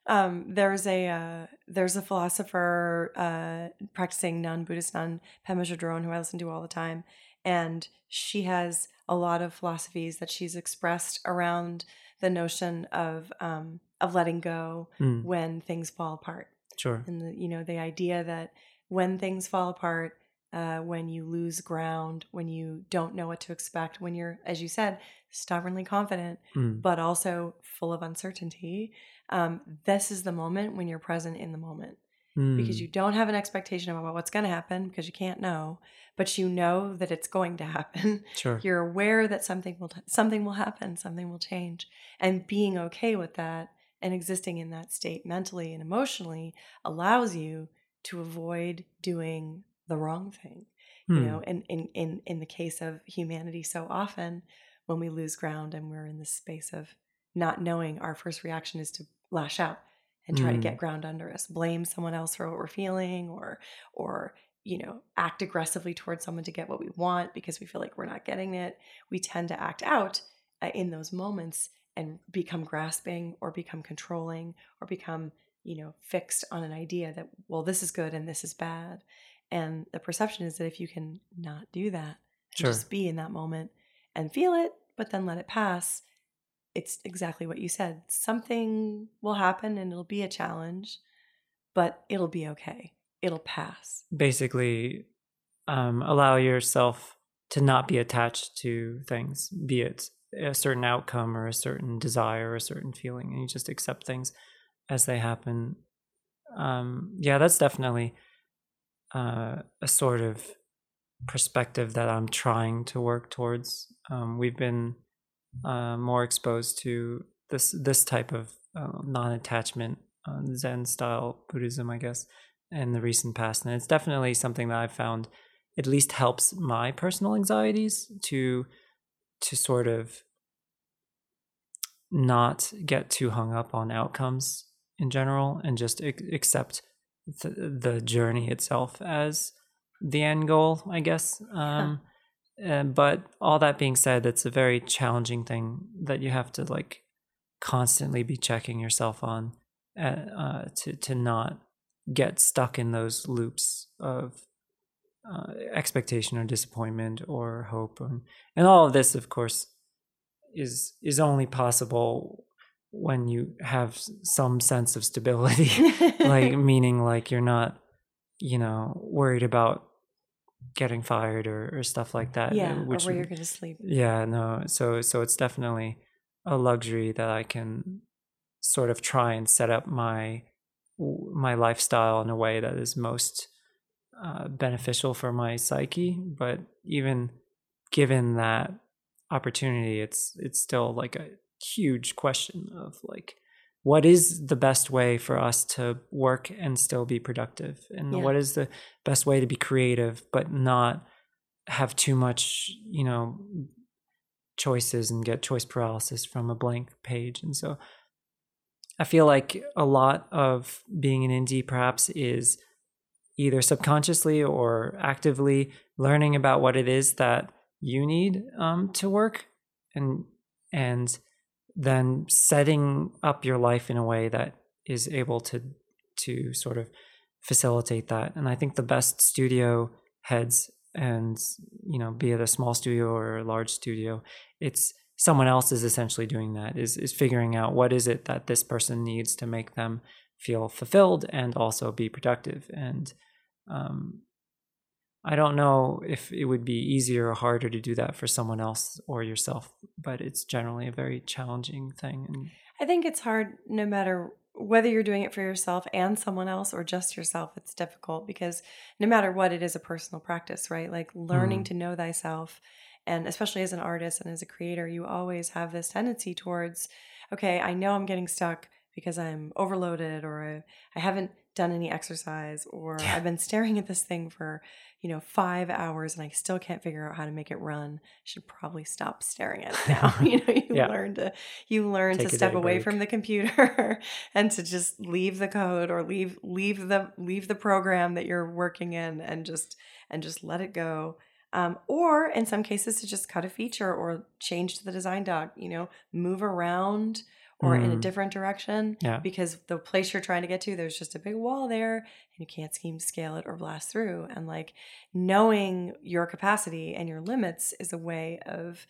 Um, there's a uh, there's a philosopher uh, practicing non-Buddhist nun, Pema Chodron, who I listen to all the time, and she has a lot of philosophies that she's expressed around the notion of um, of letting go mm. when things fall apart. Sure. And the, you know, the idea that when things fall apart, uh, when you lose ground, when you don't know what to expect, when you're, as you said, stubbornly confident, mm. but also full of uncertainty, um, this is the moment when you're present in the moment. Mm. Because you don't have an expectation about what's going to happen because you can't know, but you know that it's going to happen. Sure. You're aware that something will t- something will happen, something will change, and being okay with that and existing in that state mentally and emotionally allows you to avoid doing the wrong thing hmm. you know and in, in in the case of humanity so often when we lose ground and we're in this space of not knowing our first reaction is to lash out and try to get hmm. ground under us blame someone else for what we're feeling or or you know act aggressively towards someone to get what we want because we feel like we're not getting it we tend to act out uh, in those moments and become grasping or become controlling or become you know fixed on an idea that well this is good and this is bad. And the perception is that if you can not do that sure. just be in that moment and feel it but then let it pass it's exactly what you said. Something will happen and it'll be a challenge but it'll be okay. It'll pass. Basically um, allow yourself to not be attached to things be it a certain outcome or a certain desire or a certain feeling and you just accept things as they happen. Um, yeah that's definitely uh, a sort of perspective that i'm trying to work towards. Um, we've been uh, more exposed to this this type of uh, non-attachment uh, zen style buddhism i guess in the recent past and it's definitely something that i've found at least helps my personal anxieties to to sort of not get too hung up on outcomes in general and just accept the, the journey itself as the end goal, I guess. Um, uh, but all that being said, it's a very challenging thing that you have to like constantly be checking yourself on uh, uh, to to not get stuck in those loops of uh, expectation or disappointment or hope and, and all of this of course is is only possible when you have some sense of stability like meaning like you're not you know worried about getting fired or, or stuff like that yeah which, or where you're going to sleep yeah no so so it's definitely a luxury that i can sort of try and set up my my lifestyle in a way that is most uh, beneficial for my psyche. But even given that opportunity, it's it's still like a huge question of like what is the best way for us to work and still be productive and Yeah. what is the best way to be creative but not have too much you know choices and get choice paralysis from a blank page and so i feel like a lot of being an indie perhaps is either subconsciously or actively learning about what it is that you need um, to work and and then setting up your life in a way that is able to to sort of facilitate that. And i think the best studio heads and you know be it a small studio or a large studio it's someone else is essentially doing that is is figuring out what is it that this person needs to make them feel fulfilled and also be productive. And um, I don't know if it would be easier or harder to do that for someone else or yourself, but it's generally a very challenging thing. And I think it's hard no matter whether you're doing it for yourself and someone else or just yourself. It's difficult because no matter what, it is a personal practice, right? Like learning Mm. to know thyself. And especially as an artist and as a creator, you always have this tendency towards, okay, I know I'm getting stuck because I'm overloaded or I, I haven't done any exercise or Yeah. I've been staring at this thing for, you know, five hours and I still can't figure out how to make it run. I should probably stop staring at it now. you know, you Yeah. learn to you learn Take to step away break. from the computer and to just leave the code or leave leave the leave the program that you're working in and just and just let it go. Um, or in some cases to just cut a feature or change to the design doc, you know, move around or in a Mm. different direction yeah, because the place you're trying to get to, there's just a big wall there and you can't scheme scale it or blast through. And like knowing your capacity and your limits is a way of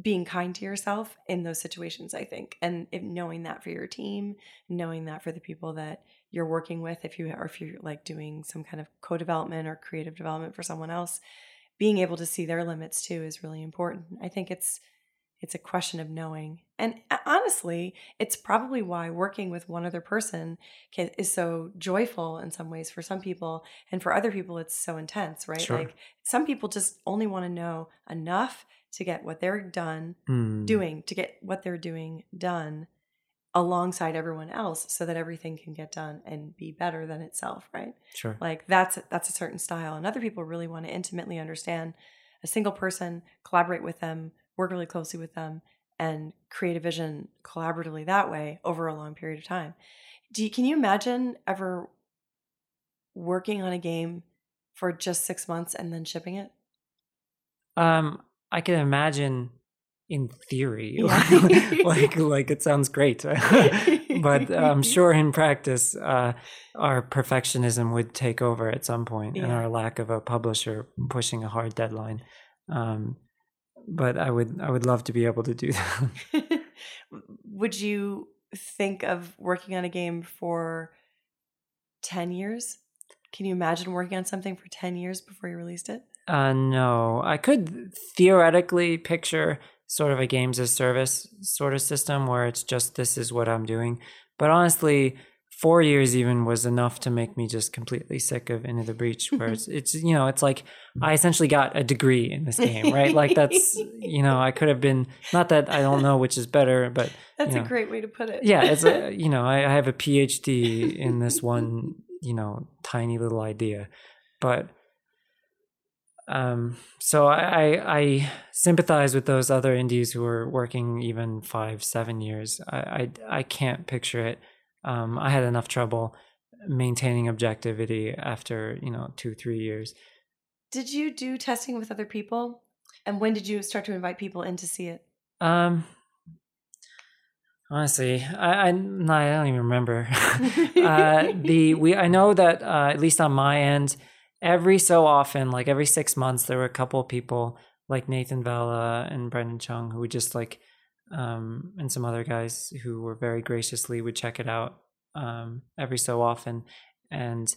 being kind to yourself in those situations, I think. And if knowing that for your team, knowing that for the people that you're working with, if you or if you're like doing some kind of co-development or creative development for someone else, being able to see their limits too is really important. I think it's it's a question of knowing. And uh, honestly, it's probably why working with one other person can, is so joyful in some ways for some people. And for other people, it's so intense, right? Sure. Like some people just only want to know enough to get what they're done Mm. doing, to get what they're doing done alongside everyone else so that everything can get done and be better than itself, right? Sure. Like that's that's a certain style, and other people really want to intimately understand a single person, collaborate with them, work really closely with them, and create a vision collaboratively that way over a long period of time. Do you, can you imagine ever working on a game for just six months and then shipping it? Um, I can imagine in theory, Yeah. like like it sounds great, but I'm sure in practice, uh, our perfectionism would take over at some point, and Yeah. our lack of a publisher pushing a hard deadline. Um, but I would I would love to be able to do that. Would you think of working on a game for 10 years? Can you imagine working on something for 10 years before you released it? Uh, no, I could theoretically picture sort of a games as service sort of system where it's just this is what I'm doing. But honestly, four years even was enough to make me just completely sick of Into the Breach. Where it's it's you know it's like I essentially got a degree in this game, right? Like that's you know I could have been not that I don't know which is better, but That's you a great way to put it. yeah, it's a, you know I, I have a PhD in this one you know tiny little idea, but um so I, I I sympathize with those other indies who are working even five seven years. I I, I can't picture it. Um, I had enough trouble maintaining objectivity after you know two three years. Did you do testing with other people? And when did you start to invite people in to see it? Um, honestly, I I, no, I don't even remember. uh, the we I know that uh, at least on my end, every so often, like every six months, there were a couple of people like Nathan Vella and Brendon Chung who would just like, um, and some other guys who were very graciously would check it out um, every so often, and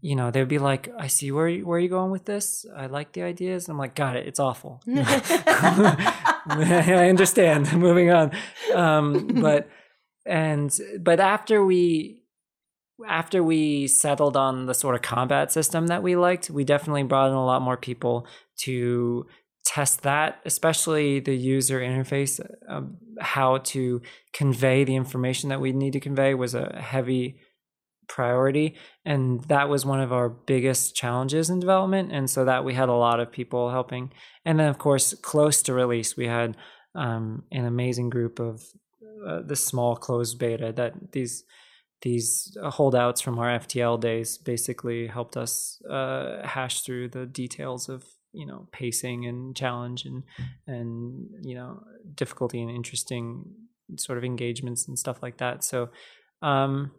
you know they'd be like, "I see where you, where are you going with this. I like the ideas." I'm like, "Got it. It's awful." I understand. Moving on. Um, but and but after we after we settled on the sort of combat system that we liked, we definitely brought in a lot more people to test that, especially the user interface, uh, how to convey the information that we need to convey was a heavy priority. And that was one of our biggest challenges in development. And so that we had a lot of people helping. And then, of course, close to release, we had um, an amazing group of uh, the small closed beta that these these holdouts from our FTL days basically helped us uh, hash through the details of you know pacing and challenge and and you know difficulty and interesting sort of engagements and stuff like that. So um,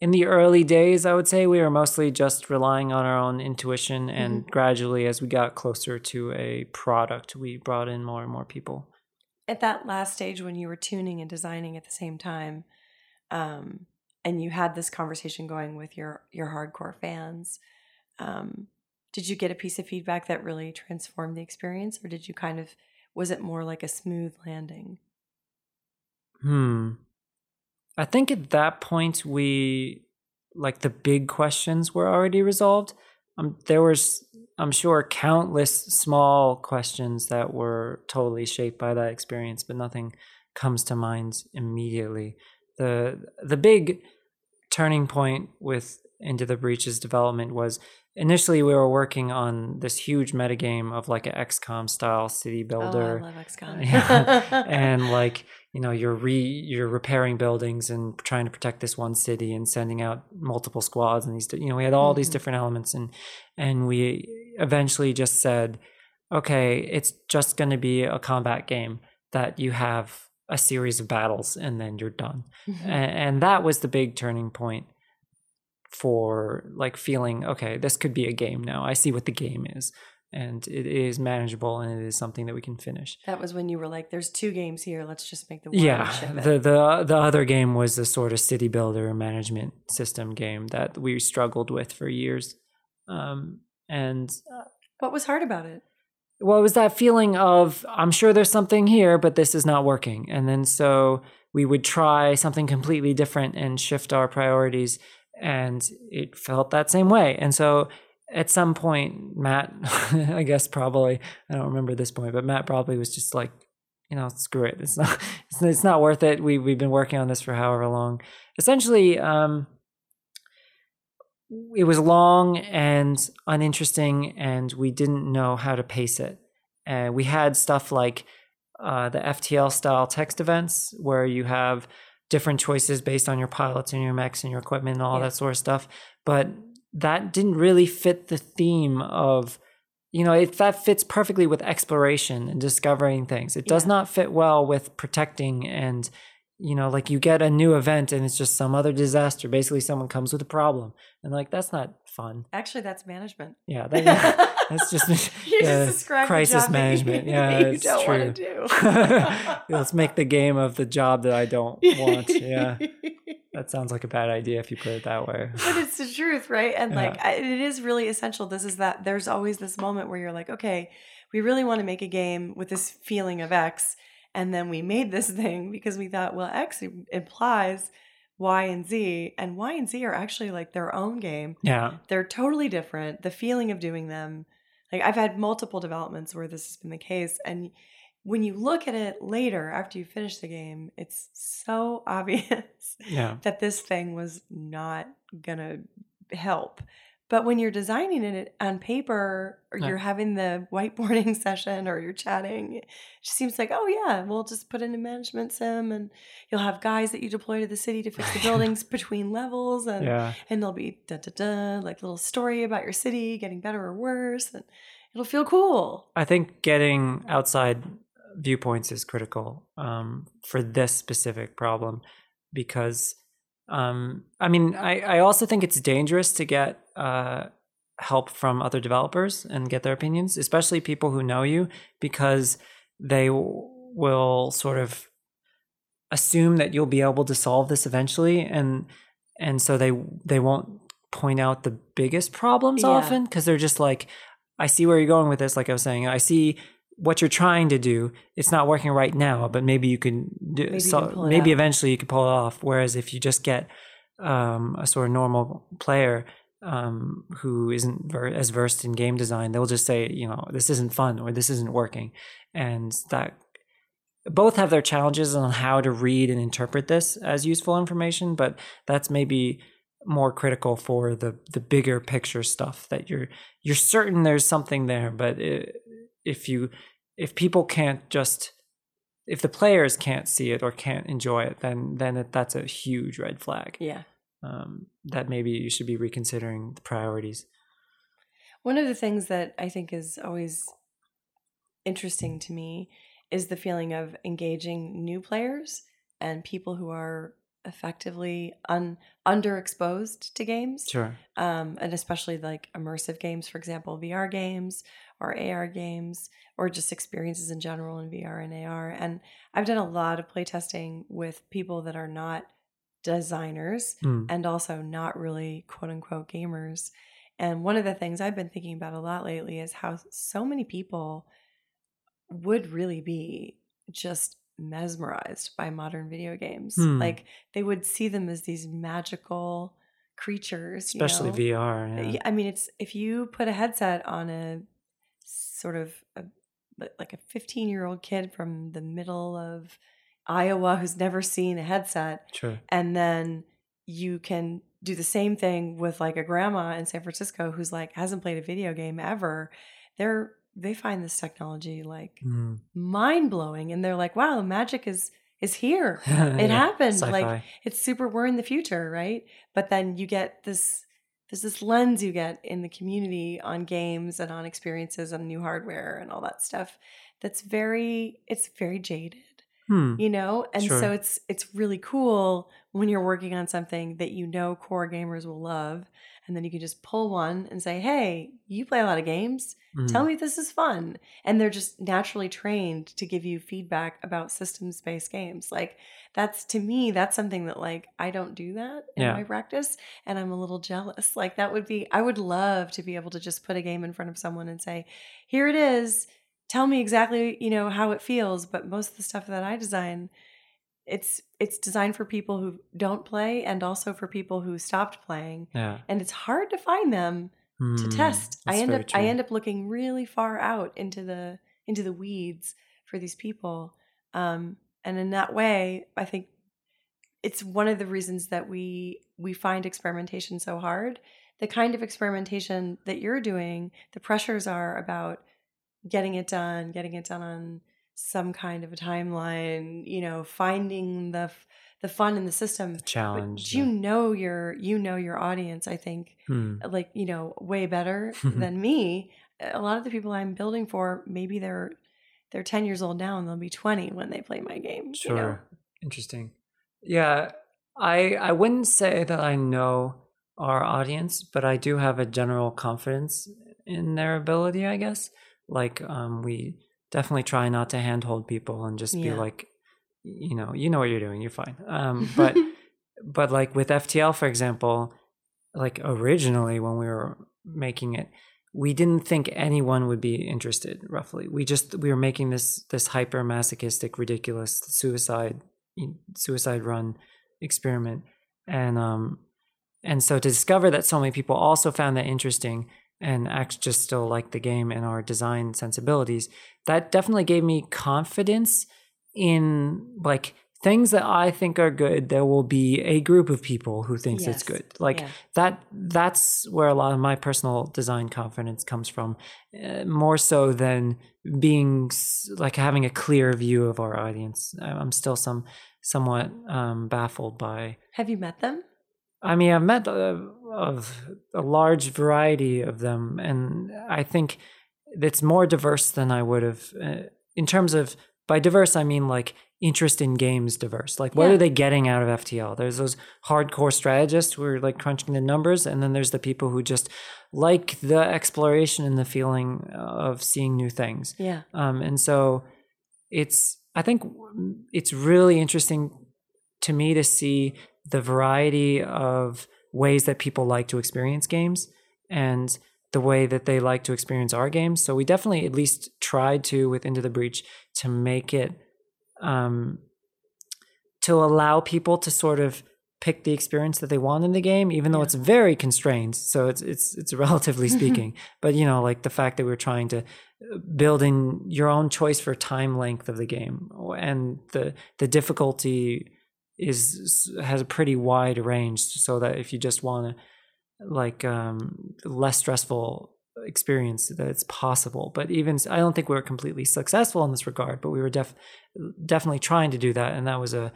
in the early days, I would say we were mostly just relying on our own intuition, and mm-hmm. gradually, as we got closer to a product, we brought in more and more people. At that last stage, when you were tuning and designing at the same time, um, and you had this conversation going with your your hardcore fans, um, did you get a piece of feedback that really transformed the experience or did you kind of was it more like a smooth landing? Hmm. I think at that point we like the big questions were already resolved. Um, there was i'm sure countless small questions that were totally shaped by that experience but nothing comes to mind immediately. The the big turning point with Into the Breach's development was initially we were working on this huge metagame of like an XCOM style city builder. Oh, I love XCOM. yeah. and like, you know, you're re you're repairing buildings and trying to protect this one city and sending out multiple squads and these you know, we had all mm-hmm. these different elements and and we eventually just said, okay, it's just going to be a combat game that you have a series of battles and then you're done. Mm-hmm. And, and that was the big turning point for like feeling okay this could be a game now. I see what the game is. And it is manageable and it is something that we can finish. That was when you were like there's two games here. Let's just make the one yeah the the the other game was the sort of city builder management system game that we struggled with for years. Um, and uh, what was hard about it? Well it was that feeling of i'm sure there's something here but this is not working. And then so we would try something completely different and shift our priorities and it felt that same way. And so at some point, Matt, I guess probably, I don't remember this point, but Matt probably was just like, you know, screw it. It's not, it's, it's not worth it. We, we've been working on this for however long. Essentially, um, it was long and uninteresting, and we didn't know how to pace it. And we had stuff like uh, the FTL style text events where you have different choices based on your pilots and your mechs and your equipment and all yeah. that sort of stuff. But that didn't really fit the theme of, you know, if that fits perfectly with exploration and discovering things. It does yeah. not fit well with protecting and, you know, like you get a new event and it's just some other disaster. Basically, someone comes with a problem, and like that's not fun. Actually, that's management. Yeah, that, yeah that's just you just crisis management. Yeah, you don't true. want to do. Let's make the game of the job that I don't want. Yeah, that sounds like a bad idea if you put it that way. But it's the truth, right? And yeah. like it is really essential. This is that there's always this moment where you're like, okay, we really want to make a game with this feeling of X, and then we made this thing because we thought, well, X implies Y and Z, and Y and Z are actually like their own game. Yeah. They're totally different. The feeling of doing them like I've had multiple developments where this has been the case. And when you look at it later after you finish the game, it's so obvious yeah. that this thing was not gonna help. But when you're designing it on paper or yeah. you're having the whiteboarding session or you're chatting, it just seems like, oh, yeah, we'll just put in a management sim and you'll have guys that you deploy to the city to fix the buildings between levels. And, yeah. and there'll be da da da, like little story about your city getting better or worse. And it'll feel cool. I think getting outside viewpoints is critical um, for this specific problem because um, I mean, I, I also think it's dangerous to get uh, help from other developers and get their opinions, especially people who know you, because they w- will sort of assume that you'll be able to solve this eventually, and and so they they won't point out the biggest problems yeah. often because they're just like, I see where you're going with this. Like I was saying, I see what you're trying to do it's not working right now but maybe you can do maybe, so, maybe eventually you can pull it off. Whereas if you just get um, a sort of normal player um, who isn't ver- as versed in game design, they'll just say, you know, this isn't fun or this isn't working, and that both have their challenges on how to read and interpret this as useful information, but that's maybe more critical for the the bigger picture stuff that you're you're certain there's something there, but it, if you if people can't just if the players can't see it or can't enjoy it, then then it, that's a huge red flag. Yeah. Um, that maybe you should be reconsidering the priorities. One of the things that I think is always interesting to me is the feeling of engaging new players and people who are effectively un underexposed to games. Sure. Um, and especially like immersive games, for example, VR games or AR games, or just experiences in general in VR and AR. And I've done a lot of playtesting with people that are not designers Mm. and also not really quote unquote gamers. And one of the things I've been thinking about a lot lately is how so many people would really be just mesmerized by modern video games. Hmm. Like they would see them as these magical creatures, you Especially know? VR. Yeah. Yeah, I mean, it's if you put a headset on a sort of a, like a 15 year old kid from the middle of Iowa who's never seen a headset, Sure. and then you can do the same thing with like a grandma in San Francisco who's like hasn't played a video game ever. They're they find this technology like Mm. mind blowing, and they're like, "Wow, the magic is is here." It Yeah. happened. Sci-fi. Like it's super. We're in the future, right? But then you get this. There's this lens you get in the community on games and on experiences and new hardware and all that stuff. That's very. It's very jaded Hmm. you know and so it's it's really cool when you're working on something that you know core gamers will love and then you can just pull one and say hey you play a lot of games. Tell Mm. me if this is fun. And they're just naturally trained to give you feedback about systems based games. Like that's to me that's something that like i don't do that in Yeah. my practice and i'm a little jealous. Like that would be i would love to be able to just put a game in front of someone and say here it is. Tell me exactly you know how it feels. But most of the stuff that i design it's it's designed for people who don't play and also for people who stopped playing Yeah. and it's hard to find them to Mm. test i end up i end up looking really far out into the into the weeds for these people um and in that way i think it's one of the reasons that we we find experimentation so hard the kind of experimentation that you're doing the pressures are about getting it done getting it done on some kind of a timeline you know finding the f- the fun in the system The but challenge. you the- know your you know your audience i think Hmm. like you know way better than me a lot of the people i'm building for maybe they're they're 10 years old now and they'll be 20 when they play my game Sure. you know? Interesting. Yeah, I I wouldn't say that I know our audience, but I do have a general confidence in their ability, I guess. Like um we definitely try not to handhold people and just be like you know, you know what you're doing, you're fine. Um but but like with FTL for example, like originally when we were making it, we didn't think anyone would be interested roughly. We just we were making this this hyper masochistic ridiculous suicide suicide run experiment and um and so to discover that so many people also found that interesting and act just still like the game and our design sensibilities that definitely gave me confidence in like things that i think are good there will be a group of people who thinks it's good. Like Yeah. that that's where a lot of my personal design confidence comes from uh, more so than being like having a clear view of our audience. I'm still some somewhat um, baffled by have you met them? I mean, I've met uh, of a large variety of them, and I think it's more diverse than I would have. Uh, in terms of by diverse, I mean like interest in games diverse. Like, what Yeah. are they getting out of FTL? There's those hardcore strategists who are like crunching the numbers, and then there's the people who just like the exploration and the feeling of seeing new things. yeah Um, and so it's, I think it's really interesting to me to see the variety of ways that people like to experience games and the way that they like to experience our games. So we definitely at least tried to with Into the Breach to make it um, to allow people to sort of pick the experience that they want in the game, even though Yeah. it's very constrained. So it's it's it's relatively speaking. but you know, like the fact that we're trying to uh, build in your own choice for time length of the game, and the the difficulty is has a pretty wide range, so that if you just want to like um, less stressful experience that it's possible but even i don't think we were completely successful in this regard but we were def- definitely trying to do that and that was a,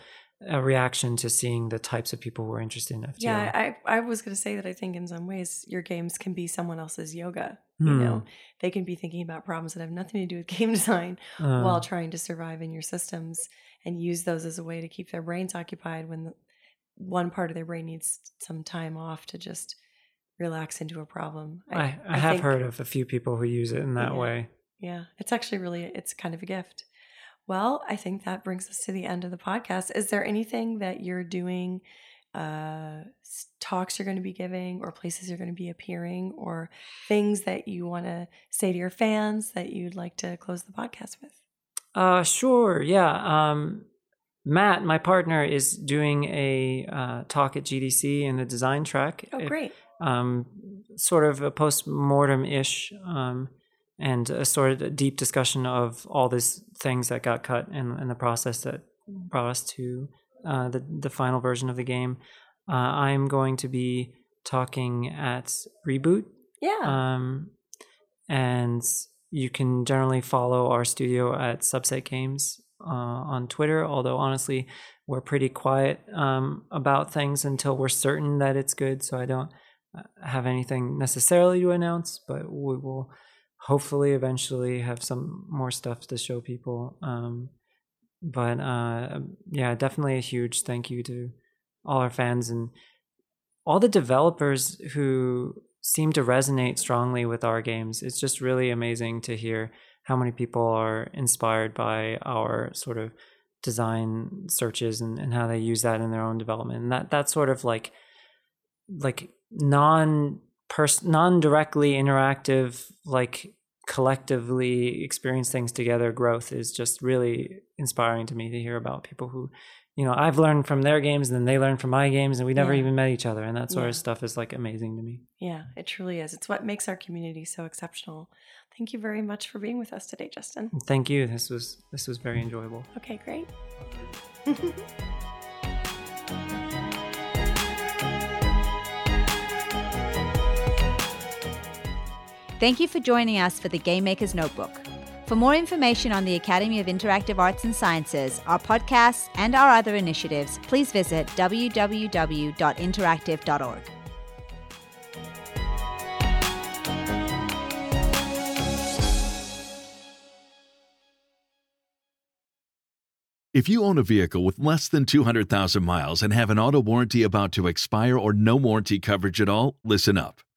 a reaction to seeing the types of people who were interested in FTL. Yeah, I, I was going to say that I think in some ways your games can be someone else's yoga. You Hmm. know, they can be thinking about problems that have nothing to do with game design Uh, while trying to survive in your systems and use those as a way to keep their brains occupied when the, one part of their brain needs some time off to just relax into a problem. I, I, have think- heard of a few people who use it in that Yeah. way Yeah, it's actually really it's kind of a gift. Well, I think that brings us to the end of the podcast. Is there anything that you're doing uh talks you're going to be giving or places you're going to be appearing or things that you want to say to your fans that you'd like to close the podcast with? Uh, sure. Yeah. Um, Matt, my partner, is doing a uh, talk at GDC in the design track. Oh, great. Um, sort of a post mortem ish, um, and a sort of a deep discussion of all these things that got cut and, in the process that brought us to uh, the the final version of the game. Uh, I'm going to be talking at Reboot Yeah. um, and you can generally follow our studio at Subset Games uh, on Twitter. Although honestly, we're pretty quiet um, about things until we're certain that it's good. So I don't uh, have anything necessarily to announce, but we will hopefully eventually have some more stuff to show people. Um, but uh, yeah, definitely a huge thank you to all our fans and all the developers who seem to resonate strongly with our games. It's just really amazing to hear how many people are inspired by our sort of design searches and, and how they use that in their own development. And that that's sort of like like non pers- non directly interactive like collectively experience things together growth is just really inspiring to me to hear about people who you know i've learned from their games and then they learn from my games and we never Yeah. even met each other and that sort Yeah. of stuff is like amazing to me yeah, it truly is. It's what makes our community so exceptional. Thank you very much for being with us today, Justin. thank you this was this was very enjoyable Okay, great. Thank you for joining us for the Game Maker's Notebook. For more information on the Academy of Interactive Arts and Sciences, our podcasts, and our other initiatives, please visit www.interactive.org. If you own a vehicle with less than 200,000 miles and have an auto warranty about to expire or no warranty coverage at all, listen up.